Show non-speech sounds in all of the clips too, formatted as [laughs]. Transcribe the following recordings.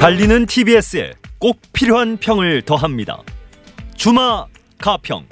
달리는 TBS에 꼭 필요한 평을 더합니다. 주마 가평.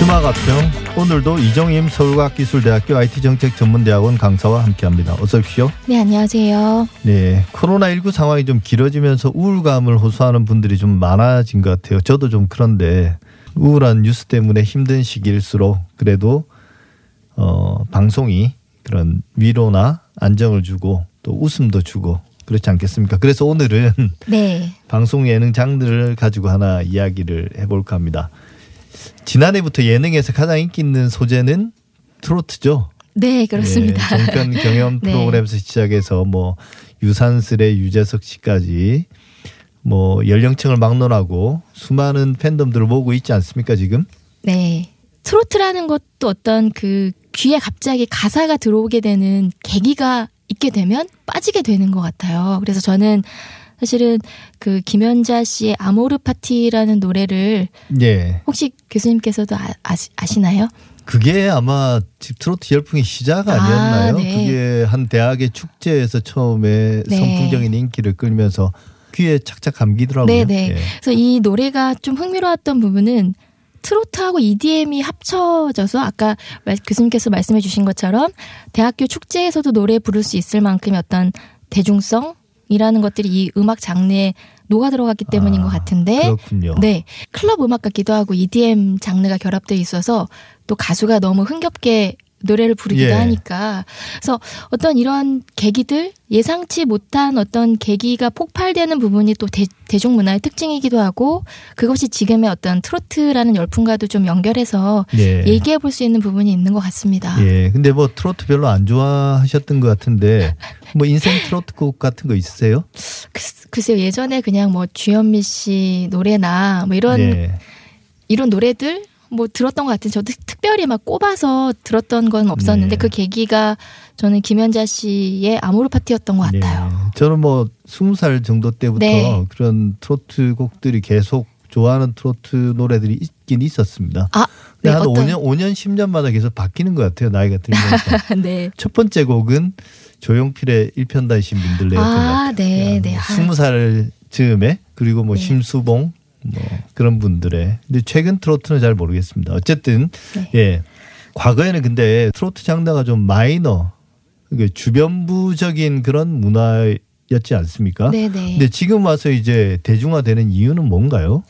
주마 가평 오늘도 이정임 서울과학기술대학교 IT정책전문대학원 강사와 함께합니다. 어서 오십시오. 네, 안녕하세요. 네, 코로나19 상황이 좀 길어지면서 우울감을 호소하는 분들이 좀 많아진 것 같아요. 저도 좀 그런데 우울한 뉴스 때문에 힘든 시기일수록 그래도 어, 방송이 그런 위로나 안정을 주고 또 웃음도 주고 그렇지 않겠습니까? 그래서 오늘은 [laughs] 네. 방송 예능 장르를 가지고 하나 이야기를 해볼까 합니다. 지난해부터 예능에서 가장 인기 있는 소재는 트로트죠. 네, 그렇습니다. 네, 정편 [laughs] 경연 네. 프로그램에서 시작해서 뭐 유산슬의 유재석 씨까지 뭐 연령층을 막론하고 수많은 팬덤들을 모으고 있지 않습니까 지금? 네. 트로트라는 것도 어떤 그 귀에 갑자기 가사가 들어오게 되는 계기가 있게 되면 빠지게 되는 것 같아요. 그래서 저는 사실은 그 김연자 씨의 아모르 파티라는 노래를 예. 혹시 교수님께서도 아, 아시, 아시나요? 그게 아마 집 트로트 열풍의 시작 아니었나요? 아, 네. 그게 한 대학의 축제에서 처음에 네. 선풍적인 인기를 끌면서 귀에 착착 감기더라고요. 네 네. 예. 그래서 이 노래가 좀 흥미로웠던 부분은 트로트하고 EDM이 합쳐져서 아까 말- 교수님께서 말씀해 주신 것처럼 대학교 축제에서도 노래 부를 수 있을 만큼의 어떤 대중성이라는 것들이 이 음악 장르에 녹아 들어갔기 때문인 아, 것 같은데 그렇군요. 네 클럽 음악 같기도 하고 EDM 장르가 결합되어 있어서 또 가수가 너무 흥겹게 노래를 부르기도 예. 하니까 그래서 어떤 이런 계기들 예상치 못한 어떤 계기가 폭발되는 부분이 또 대, 대중문화의 특징이기도 하고 그것이 지금의 어떤 트로트라는 열풍과도 좀 연결해서 예. 얘기해 볼 수 있는 부분이 있는 것 같습니다. 예. 근데 뭐 트로트 별로 안 좋아하셨던 것 같은데 뭐 인생 트로트곡 같은 거 있으세요? 글- 글쎄요 예전에 그냥 뭐 주현미 씨 노래나 뭐 이런 예. 이런 노래들 뭐 들었던 것 같은 저도 특별히 막 꼽아서 들었던 건 없었는데 네. 그 계기가 저는 김연자 씨의 아모르 파티였던 것 같아요. 예. 저는 뭐 스무 살 정도 때부터 네. 그런 트로트 곡들이 계속 좋아하는 트로트 노래들이 있긴 있었습니다. 아, 네, 한 어떤 5년, 5년, 10년마다 계속 바뀌는 것 같아요. 나이가 들면서. [laughs] 네. 첫 번째 곡은 조용필의 일편단심 민들레였던 것 아, 같아요. 네, 네. 아. 스무 살 즈음에 그리고 뭐 네. 심수봉 뭐 그런 분들의 근데 최근 트로트는 잘 모르겠습니다. 어쨌든 네. 예 과거에는 근데 트로트 장르가 좀 마이너 그 주변부적인 그런 문화였지 않습니까? 네, 네. 근데 지금 와서 이제 대중화되는 이유는 뭔가요?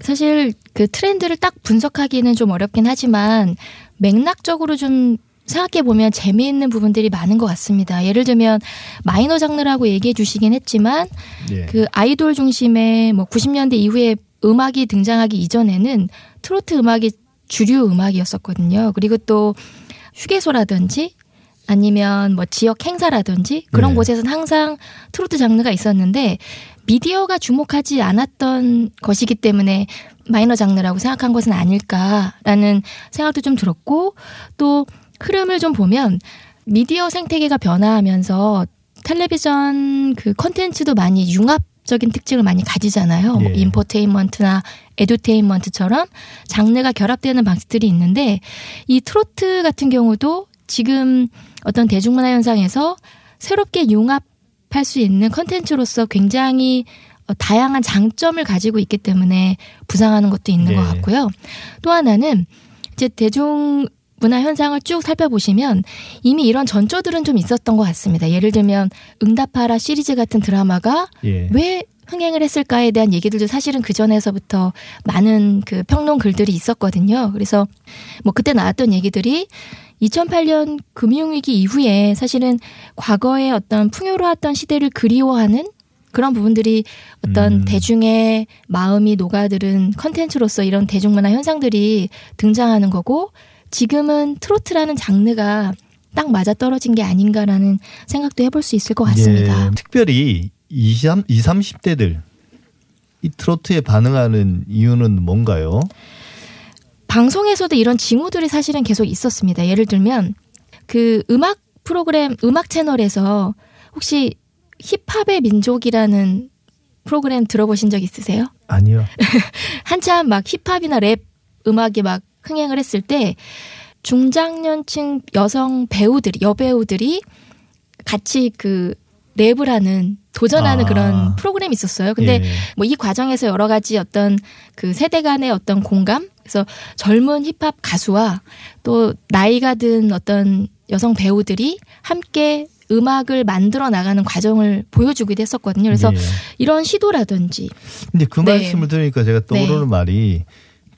사실 그 트렌드를 딱 분석하기는 좀 어렵긴 하지만 맥락적으로 좀 생각해 보면 재미있는 부분들이 많은 것 같습니다. 예를 들면 마이너 장르라고 얘기해 주시긴 했지만 예. 그 아이돌 중심의 뭐 90년대 이후에 음악이 등장하기 이전에는 트로트 음악이 주류 음악이었었거든요. 그리고 또 휴게소라든지 아니면 뭐 지역 행사라든지 그런 네. 곳에서는 항상 트로트 장르가 있었는데 미디어가 주목하지 않았던 것이기 때문에 마이너 장르라고 생각한 것은 아닐까라는 생각도 좀 들었고 또 흐름을 좀 보면 미디어 생태계가 변화하면서 텔레비전 그 컨텐츠도 많이 융합 적인 특징을 많이 가지잖아요. 뭐 예. 인포테인먼트나 에듀테인먼트처럼 장르가 결합되는 방식들이 있는데 이 트로트 같은 경우도 지금 어떤 대중문화 현상에서 새롭게 융합할 수 있는 컨텐츠로서 굉장히 어, 다양한 장점을 가지고 있기 때문에 부상하는 것도 있는 네. 것 같고요. 또 하나는 이제 대중 문화 현상을 쭉 살펴보시면 이미 이런 전조들은 좀 있었던 것 같습니다. 예를 들면 응답하라 시리즈 같은 드라마가 예. 왜 흥행을 했을까에 대한 얘기들도 사실은 그 전에서부터 많은 그 평론 글들이 있었거든요. 그래서 뭐 그때 나왔던 얘기들이 2008년 금융위기 이후에 사실은 과거의 어떤 풍요로웠던 시대를 그리워하는 그런 부분들이 어떤 음. 대중의 마음이 녹아들은 컨텐츠로서 이런 대중문화 현상들이 등장하는 거고 지금은 트로트라는 장르가 딱 맞아 떨어진 게 아닌가라는 생각도 해볼 수 있을 것 같습니다. 예, 특별히 20, 20, 30대들 이 트로트에 반응하는 이유는 뭔가요? 방송에서도 이런 징후들이 사실은 계속 있었습니다. 예를 들면 그 음악 프로그램 음악 채널에서 혹시 힙합의 민족이라는 프로그램 들어보신 적 있으세요? 아니요. [laughs] 한참 막 힙합이나 랩 음악이 막 흥행을 했을 때 중장년층 여성 배우들이 여배우들이 같이 그 랩을 하는 도전하는 아. 그런 프로그램이 있었어요. 근데 예. 뭐이 과정에서 여러 가지 어떤 그 세대 간의 어떤 공감 그래서 젊은 힙합 가수와 또 나이가 든 어떤 여성 배우들이 함께 음악을 만들어 나가는 과정을 보여주기도 했었거든요. 그래서 예. 이런 시도라든지 근데 그 네. 말씀을 들으니까 제가 떠오르는 네. 말이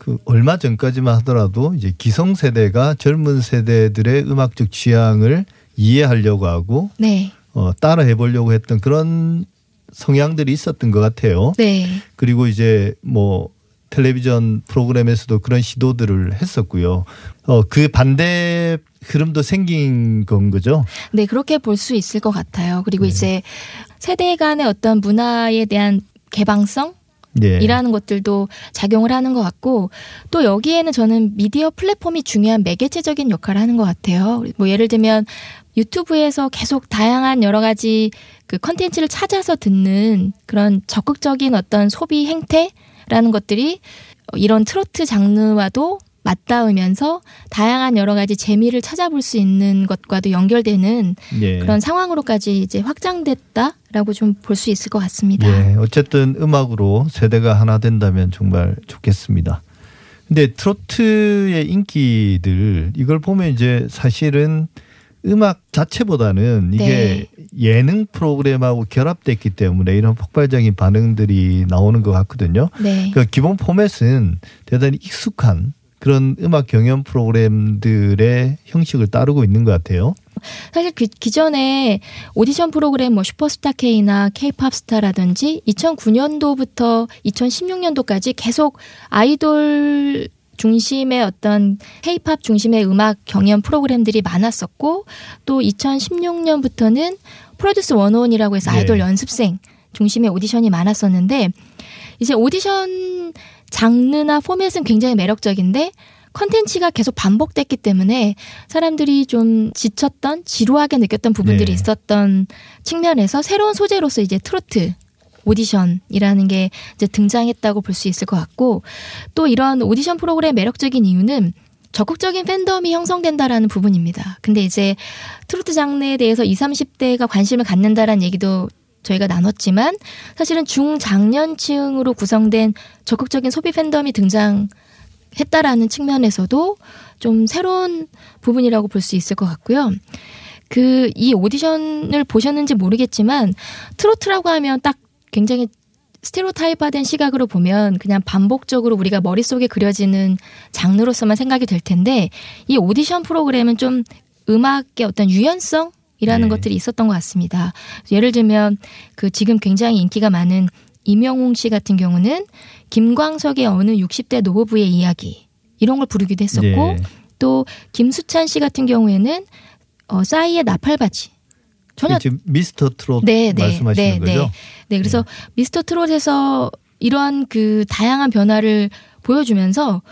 그 얼마 전까지만 하더라도 이제 기성 세대가 젊은 세대들의 음악적 취향을 이해하려고 하고 네. 어, 따라 해 보려고 했던 그런 성향들이 있었던 것 같아요. 네. 그리고 이제 뭐 텔레비전 프로그램에서도 그런 시도들을 했었고요. 어, 그 반대 흐름도 생긴 건 거죠. 네, 그렇게 볼 수 있을 것 같아요. 그리고 네. 이제 세대 간의 어떤 문화에 대한 개방성 네. 이라는 것들도 작용을 하는 것 같고 또 여기에는 저는 미디어 플랫폼이 중요한 매개체적인 역할을 하는 것 같아요. 뭐 예를 들면 유튜브에서 계속 다양한 여러 가지 그 컨텐츠를 찾아서 듣는 그런 적극적인 어떤 소비 행태라는 것들이 이런 트로트 장르와도 맞닿으면서 다양한 여러 가지 재미를 찾아볼 수 있는 것과도 연결되는 예. 그런 상황으로까지 이제 확장됐다라고 좀 볼 수 있을 것 같습니다. 예, 어쨌든 음악으로 세대가 하나 된다면 정말 좋겠습니다. 근데 트로트의 인기들 이걸 보면 이제 사실은 음악 자체보다는 이게 예능 프로그램하고 결합됐기 때문에 이런 폭발적인 반응들이 나오는 것 같거든요. 네. 그 기본 포맷은 대단히 익숙한 그런 음악 경연 프로그램들의 형식을 따르고 있는 것 같아요. 사실 그 기존에 오디션 프로그램 뭐 슈퍼스타 K나 K-팝 스타라든지 2009년도부터 2016년도까지 계속 아이돌 중심의 어떤 K-팝 중심의 음악 경연 프로그램들이 많았었고 또 2016년부터는 프로듀스 원온이라고 해서 네. 아이돌 연습생 중심의 오디션이 많았었는데 이제 오디션 장르나 포맷은 굉장히 매력적인데 컨텐츠가 계속 반복됐기 때문에 사람들이 좀 지쳤던 지루하게 느꼈던 부분들이 네. 있었던 측면에서 새로운 소재로서 이제 트로트 오디션이라는 게 이제 등장했다고 볼 수 있을 것 같고 또 이런 오디션 프로그램 매력적인 이유는 적극적인 팬덤이 형성된다라는 부분입니다. 근데 이제 트로트 장르에 대해서 20, 30대가 관심을 갖는다라는 얘기도 저희가 나눴지만 사실은 중장년층으로 구성된 적극적인 소비 팬덤이 등장했다라는 측면에서도 좀 새로운 부분이라고 볼 수 있을 것 같고요. 그 이 오디션을 보셨는지 모르겠지만 트로트라고 하면 딱 굉장히 스테레오타입화된 시각으로 보면 그냥 반복적으로 우리가 머릿속에 그려지는 장르로서만 생각이 될 텐데 이 오디션 프로그램은 좀 음악의 어떤 유연성 이라는 네. 것들이 있었던 것 같습니다. 예를 들면 그 지금 굉장히 인기가 많은 임영웅 씨 같은 경우는 김광석의 어느 60대 노부부의 이야기 이런 걸 부르기도 했었고 예. 또 김수찬 씨 같은 경우에는 어 싸이의 나팔바지 전혀 지금 미스터 트롯 네, 네, 말씀하시는 네, 거죠? 네. 네, 그래서 미스터 트롯에서 이러한 그 다양한 변화를 보여주면서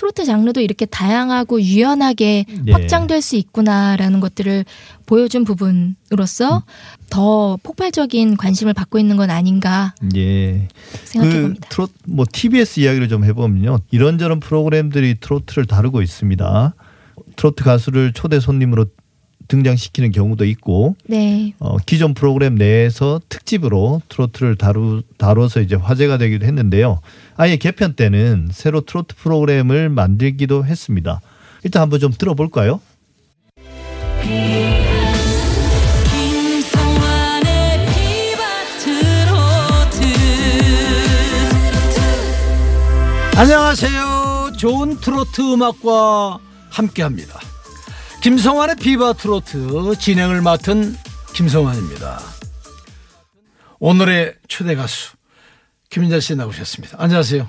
트로트 장르도 이렇게 다양하고 유연하게 네. 확장될 수 있구나라는 것들을 보여준 부분으로서 더 폭발적인 관심을 받고 있는 건 아닌가 예. 생각해 그 봅니다. 트롯 뭐 TBS 이야기를 좀 해보면요 이런저런 프로그램들이 트로트를 다루고 있습니다. 트로트 가수를 초대 손님으로 등장시키는 경우도 있고 네. 어, 기존 프로그램 내에서 특집으로 트로트를 다루 다뤄서 이제 화제가 되기도 했는데요. 아예 개편 때는 새로 트로트 프로그램을 만들기도 했습니다. 일단 한번 좀 들어볼까요? 안녕하세요. 좋은 트로트 음악과 함께합니다. 김성환의 비바 트로트 진행을 맡은 김성환입니다. 오늘의 초대 가수 김현자 씨 나오셨습니다. 안녕하세요.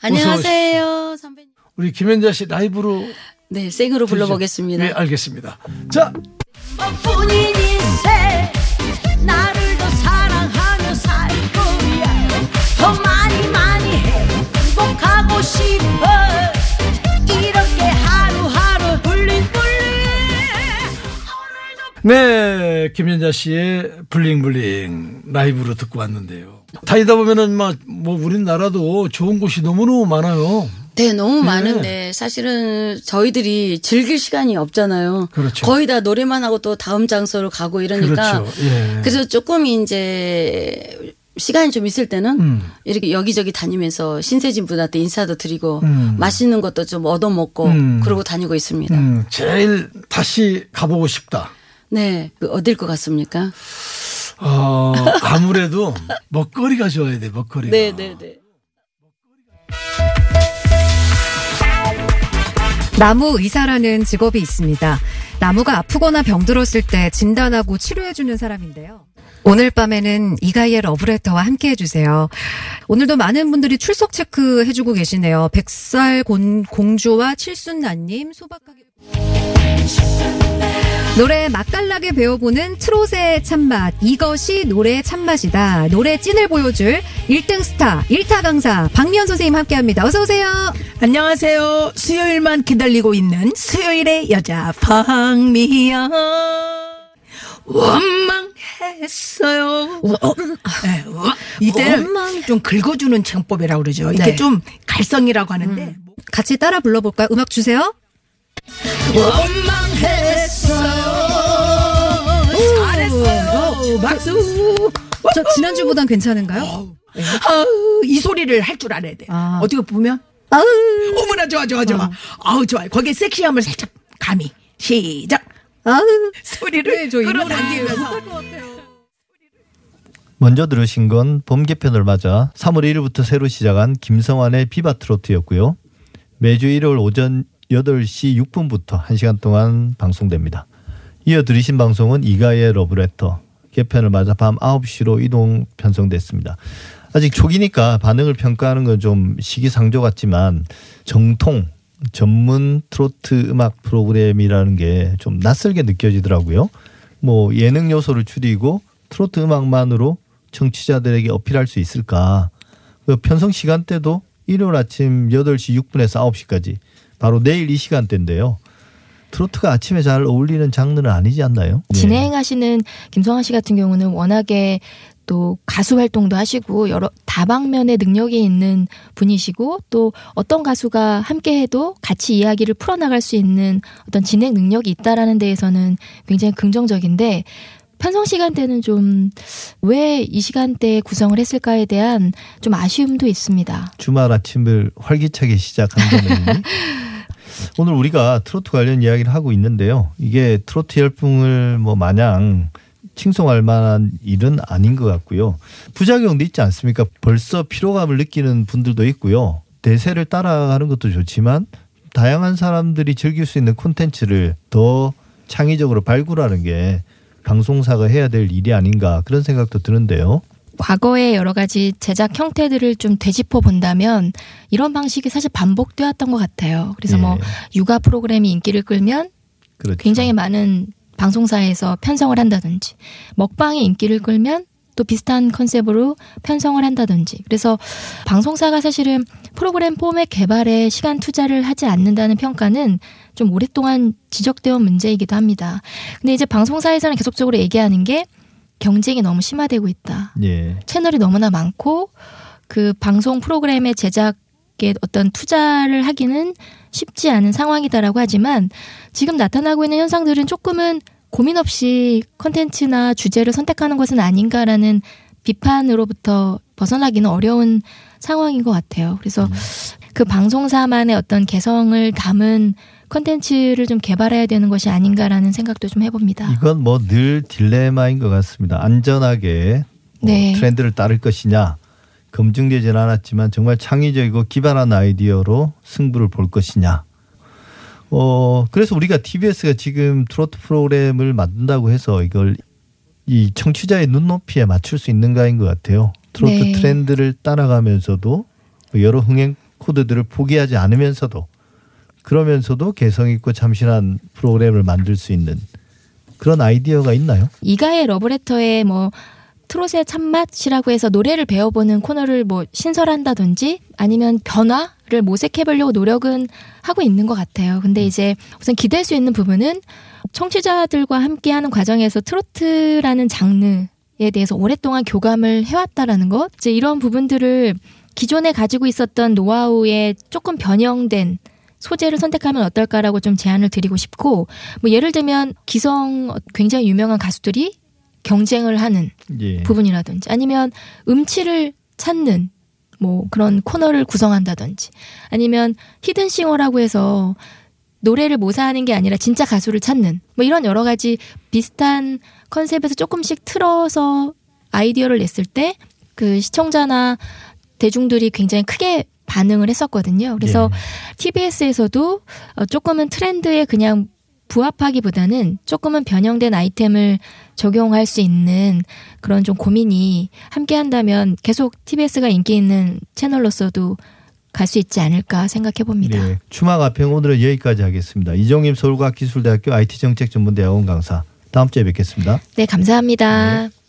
안녕하세요 선배님 우리 김현자 씨 라이브로 네 생으로 들으시죠. 불러보겠습니다 네, 알겠습니다. 자, 더 많이 많이 행복하고 싶어 네, 김현자 씨의 블링블링 라이브로 듣고 왔는데요. 다니다 보면은 막 뭐 우리나라도 좋은 곳이 너무너무 많아요. 네, 너무 많은데 사실은 저희들이 즐길 시간이 없잖아요. 그렇죠. 거의 다 노래만 하고 또 다음 장소로 가고 이러니까 그렇죠. 예. 그래서 조금 이제 시간이 좀 있을 때는 음. 이렇게 여기저기 다니면서 신세진 분한테 인사도 드리고 음. 맛있는 것도 좀 얻어 먹고 음. 그러고 다니고 있습니다. 음, 제일 다시 가보고 싶다. 네, 그 어딜 것 같습니까? 어, 아무래도 먹거리가 좋아야 돼, 먹거리가. 네, 네, 네. 나무 의사라는 직업이 있습니다. 나무가 아프거나 병들었을 때 진단하고 치료해주는 사람인데요. 오늘 밤에는 이가희의 러브레터와 함께 해주세요. 오늘도 많은 분들이 출석 체크 해주고 계시네요. 백살 곤- 공주와 칠순나님, 소박하게. 노래 맛깔나게 배워보는 트롯의 참맛. 이것이 노래의 참맛이다. 노래 찐을 보여줄 1등 스타, 1타 강사, 박미연 선생님 함께 합니다. 어서오세요. 안녕하세요. 수요일만 기다리고 있는 수요일의 여자 박미연. 원망했어요. 네, 워- 이때는 좀 긁어주는 창법이라고 그러죠. 이게 네. 좀 갈성이라고 하는데 같이 따라 불러볼까요? 음악 주세요. 원망했어요. 잘했어요. 박수. 저 지난주보단 괜찮은가요? 아우, 이 소리를 할 줄 알아야 돼. 아. 어떻게 보면 아우. 어머나 좋아 좋아 좋아. 아우 좋아. 거기에 섹시함을 살짝 감히 시작. 아우. 소리를 네, 끌어당기면서. 먼저 들으신 건 봄 개편을 맞아 3월 1일부터 새로 시작한 김성환의 비바 트로트였고요. 매주 일요일 오전 8시 6분부터 1시간 동안 방송됩니다. 이어 들으신 방송은 이가의 러브레터 개편을 맞아 밤 9시로 이동 편성됐습니다. 아직 초기니까 반응을 평가하는 건 좀 시기상조 같지만 정통 전문 트로트 음악 프로그램이라는 게 좀 낯설게 느껴지더라고요. 뭐 예능 요소를 줄이고 트로트 음악만으로 청취자들에게 어필할 수 있을까? 그 편성 시간대도 일요일 아침 8시 6분에서 9시까지 바로 내일 이 시간대인데요. 트로트가 아침에 잘 어울리는 장르는 아니지 않나요? 예. 진행하시는 김성환 씨 같은 경우는 워낙에 또 가수 활동도 하시고 여러 다방면의 능력이 있는 분이시고 또 어떤 가수가 함께 해도 같이 이야기를 풀어나갈 수 있는 어떤 진행 능력이 있다라는 데에서는 굉장히 긍정적인데 편성 시간대는 좀 왜 이 시간대에 구성을 했을까에 대한 좀 아쉬움도 있습니다. 주말 아침을 활기차게 시작한다는 [laughs] 오늘 우리가 트로트 관련 이야기를 하고 있는데요. 이게 트로트 열풍을 뭐 마냥 칭송할 만한 일은 아닌 것 같고요. 부작용도 있지 않습니까? 벌써 피로감을 느끼는 분들도 있고요. 대세를 따라가는 것도 좋지만 다양한 사람들이 즐길 수 있는 콘텐츠를 더 창의적으로 발굴하는 게 방송사가 해야 될 일이 아닌가 그런 생각도 드는데요. 과거의 여러 가지 제작 형태들을 좀 되짚어 본다면 이런 방식이 사실 반복되었던 것 같아요. 그래서 뭐 예. 육아 프로그램이 인기를 끌면 그렇죠. 굉장히 많은 방송사에서 편성을 한다든지 먹방이 인기를 끌면 또 비슷한 컨셉으로 편성을 한다든지 그래서 방송사가 사실은 프로그램 포맷 개발에 시간 투자를 하지 않는다는 평가는 좀 오랫동안 지적되어 온 문제이기도 합니다. 근데 이제 방송사에서는 계속적으로 얘기하는 게 경쟁이 너무 심화되고 있다. 예. 채널이 너무나 많고 그 방송 프로그램의 제작에 어떤 투자를 하기는 쉽지 않은 상황이다라고 하지만 지금 나타나고 있는 현상들은 조금은 고민 없이 컨텐츠나 주제를 선택하는 것은 아닌가라는 비판으로부터 벗어나기는 어려운 상황인 것 같아요. 그래서 그 방송사만의 어떤 개성을 담은 컨텐츠를 좀 개발해야 되는 것이 아닌가라는 생각도 좀 해봅니다. 이건 뭐 늘 딜레마인 것 같습니다. 안전하게 뭐 네. 트렌드를 따를 것이냐 검증되지는 않았지만 정말 창의적이고 기발한 아이디어로 승부를 볼 것이냐. 어 그래서 우리가 TBS가 지금 트로트 프로그램을 만든다고 해서 이걸 이 청취자의 눈높이에 맞출 수 있는가인 것 같아요. 트로트 네. 트렌드를 따라가면서도 여러 흥행 코드들을 포기하지 않으면서도 그러면서도 개성 있고 참신한 프로그램을 만들 수 있는 그런 아이디어가 있나요? 이가의 러브레터에 뭐 트롯의 참맛이라고 해서 노래를 배워보는 코너를 뭐 신설한다든지 아니면 변화를 모색해보려고 노력은 하고 있는 것 같아요. 근데 이제 우선 기댈 수 있는 부분은 청취자들과 함께하는 과정에서 트로트라는 장르에 대해서 오랫동안 교감을 해왔다라는 것, 이제 이런 부분들을 기존에 가지고 있었던 노하우에 조금 변형된 소재를 선택하면 어떨까라고 좀 제안을 드리고 싶고 뭐 예를 들면 기성 굉장히 유명한 가수들이 경쟁을 하는 예. 부분이라든지 아니면 음치를 찾는 뭐 그런 코너를 구성한다든지 아니면 히든싱어라고 해서 노래를 모사하는 게 아니라 진짜 가수를 찾는 뭐 이런 여러 가지 비슷한 컨셉에서 조금씩 틀어서 아이디어를 냈을 때 그 시청자나 대중들이 굉장히 크게 반응을 했었거든요. 그래서 TBS에서도 어, 조금은 트렌드에 그냥 부합하기보다는 조금은 변형된 아이템을 적용할 수 있는 그런 좀 고민이 함께 한다면 계속 TBS가 인기 있는 채널로서도 갈 수 있지 않을까 생각해 봅니다. 네. 추마 가평 오늘은 여기까지 하겠습니다. 이종임 서울과학기술대학교 IT정책전문대학원 강사. 다음 주에 뵙겠습니다. 네, 감사합니다. 네.